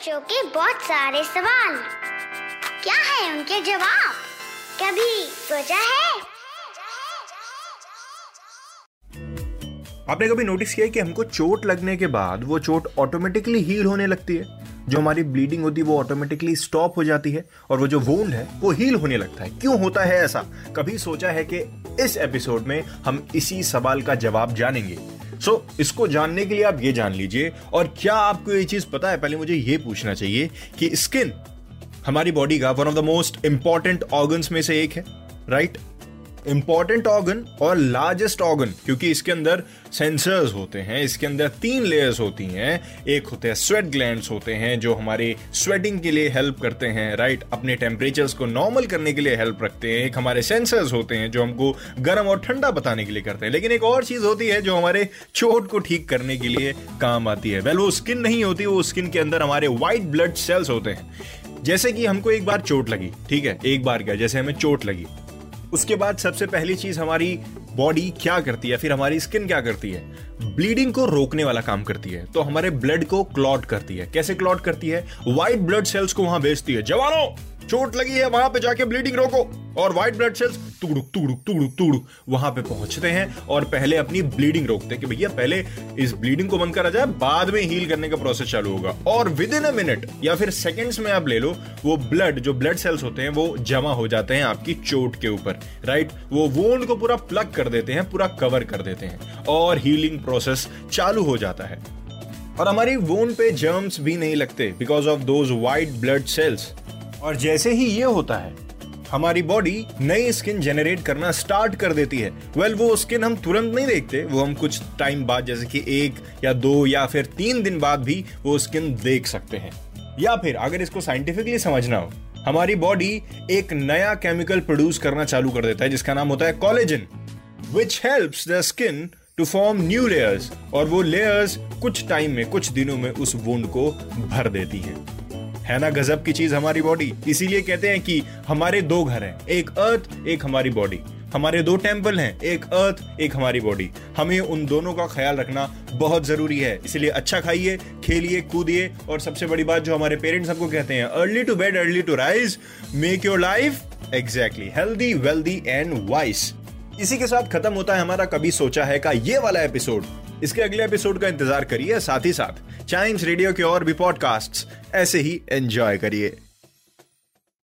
बच्चों के बहुत सारे सवाल। क्या है उनके जवाब? कभी सोचा है? आपने कभी नोटिस किया कि हमको चोट लगने के बाद वो चोट ऑटोमेटिकली हील होने लगती है? जो हमारी ब्लीडिंग होती है, वो ऑटोमेटिकली स्टॉप हो जाती है और वो जो वोंड है, वो हील होने लगता है। क्यों होता है ऐसा? कभी सोचा है कि इस एपिसोड में हम इसी सवाल का जवाब जानेंगे? सो so, इसको जानने के लिए आप ये जान लीजिए और क्या आपको ये चीज़ पता है पहले मुझे ये पूछना चाहिए कि स्किन हमारी बॉडी का one of the most important organs में से एक है राइट right? इंपॉर्टेंट ऑर्गन और लार्जेस्ट ऑर्गन क्योंकि इसके अंदर सेंसर्स होते हैं, इसके अंदर तीन लेयर्स होती हैं। एक होते हैं स्वेट ग्लैंड्स होते हैं, जो हमारे स्वेटिंग के लिए हेल्प करते हैं राइट अपने टेम्परेचर्स को नॉर्मल करने के लिए हेल्प रखते हैं। एक हमारे सेंसर्स होते हैं, जो हमको गर्म और ठंडा बताने के लिए करते हैं। लेकिन एक और चीज़ होती है, जो हमारे चोट को ठीक करने के लिए काम आती है। वेल वो स्किन नहीं होती, वो स्किन के अंदर हमारे व्हाइट ब्लड सेल्स होते हैं। जैसे कि हमको एक बार चोट लगी, ठीक है? एक बार क्या? जैसे हमें चोट लगी। उसके बाद सबसे पहली चीज़ हमारी बॉडी क्या करती है? फिर हमारी स्किन क्या करती है? ब्लीडिंग को रोकने वाला काम करती है। तो हमारे ब्लड को क्लॉट करती है। कैसे क्लॉट करती है? व्हाइट ब्लड सेल्स को वहाँ भेजती है। जवानों! चोट लगी है, वहाँ पे जाके ब्लीडिंग रोको। और व्हाइट ब्लड सेल्स तुड़ुक तुड़ुक तुड़ुक तुड़ुक वहाँ पे पहुँचते हैं और पहले अपनी ब्लीडिंग रोकते हैं कि भैया, पहले इस ब्लीडिंग को बंद करा जाए, बाद में हील करने का प्रोसेस चालू होगा। और विद इन अ मिनट या फिर सेकंड्स में आप ले लो, वो ब्लड जो ब्लड सेल्स होते हैं, वो जमा हो जाते हैं आपकी चोट के ऊपर राइट वो वोंड को पूरा प्लग कर देते हैं, पूरा कवर कर देते हैं और हीलिंग प्रोसेस चालू हो जाता है। और हमारी वोन पे जर्म्स भी नहीं लगते because of those white blood cells और जैसे ही ये होता है हमारी बॉडी नई स्किन जनरेट करना स्टार्ट कर देती है। वेल well, वो स्किन हम तुरंत नहीं देखते वो हम कुछ टाइम बाद जैसे कि एक या दो या फिर तीन दिन बाद भी वो स्किन देख सकते हैं। या फिर अगर इसको साइंटिफिकली समझना हो हमारी बॉडी एक नया केमिकल प्रोड्यूस करना चालू कर देता है जिसका नाम होता है collagen which helps the skin to form new layers और वो लेयर्स कुछ टाइम में कुछ दिनों में उस वुंड को भर देती है। है ना? गजब की चीज़ हमारी बॉडी इसीलिए कहते हैं कि हमारे दो घर हैं, एक अर्थ एक हमारी बॉडी हमारे दो टेंपल हैं, एक अर्थ एक हमारी बॉडी हमें उन दोनों का ख्याल रखना बहुत ज़रूरी है। इसलिए अच्छा खाइए, खेलिए, कूदिए और सबसे बड़ी बात जो हमारे पेरेंट्स हमको कहते हैं early to bed early to rise make your life exactly healthy wealthy and wise इसी के साथ खत्म होता है हमारा कभी सोचा है का ये वाला एपिसोड इसके अगले एपिसोड का इंतज़ार करिए साथ ही साथ चाइम्स रेडियो के और भी पॉडकास्ट ऐसे ही एंजॉय करिए।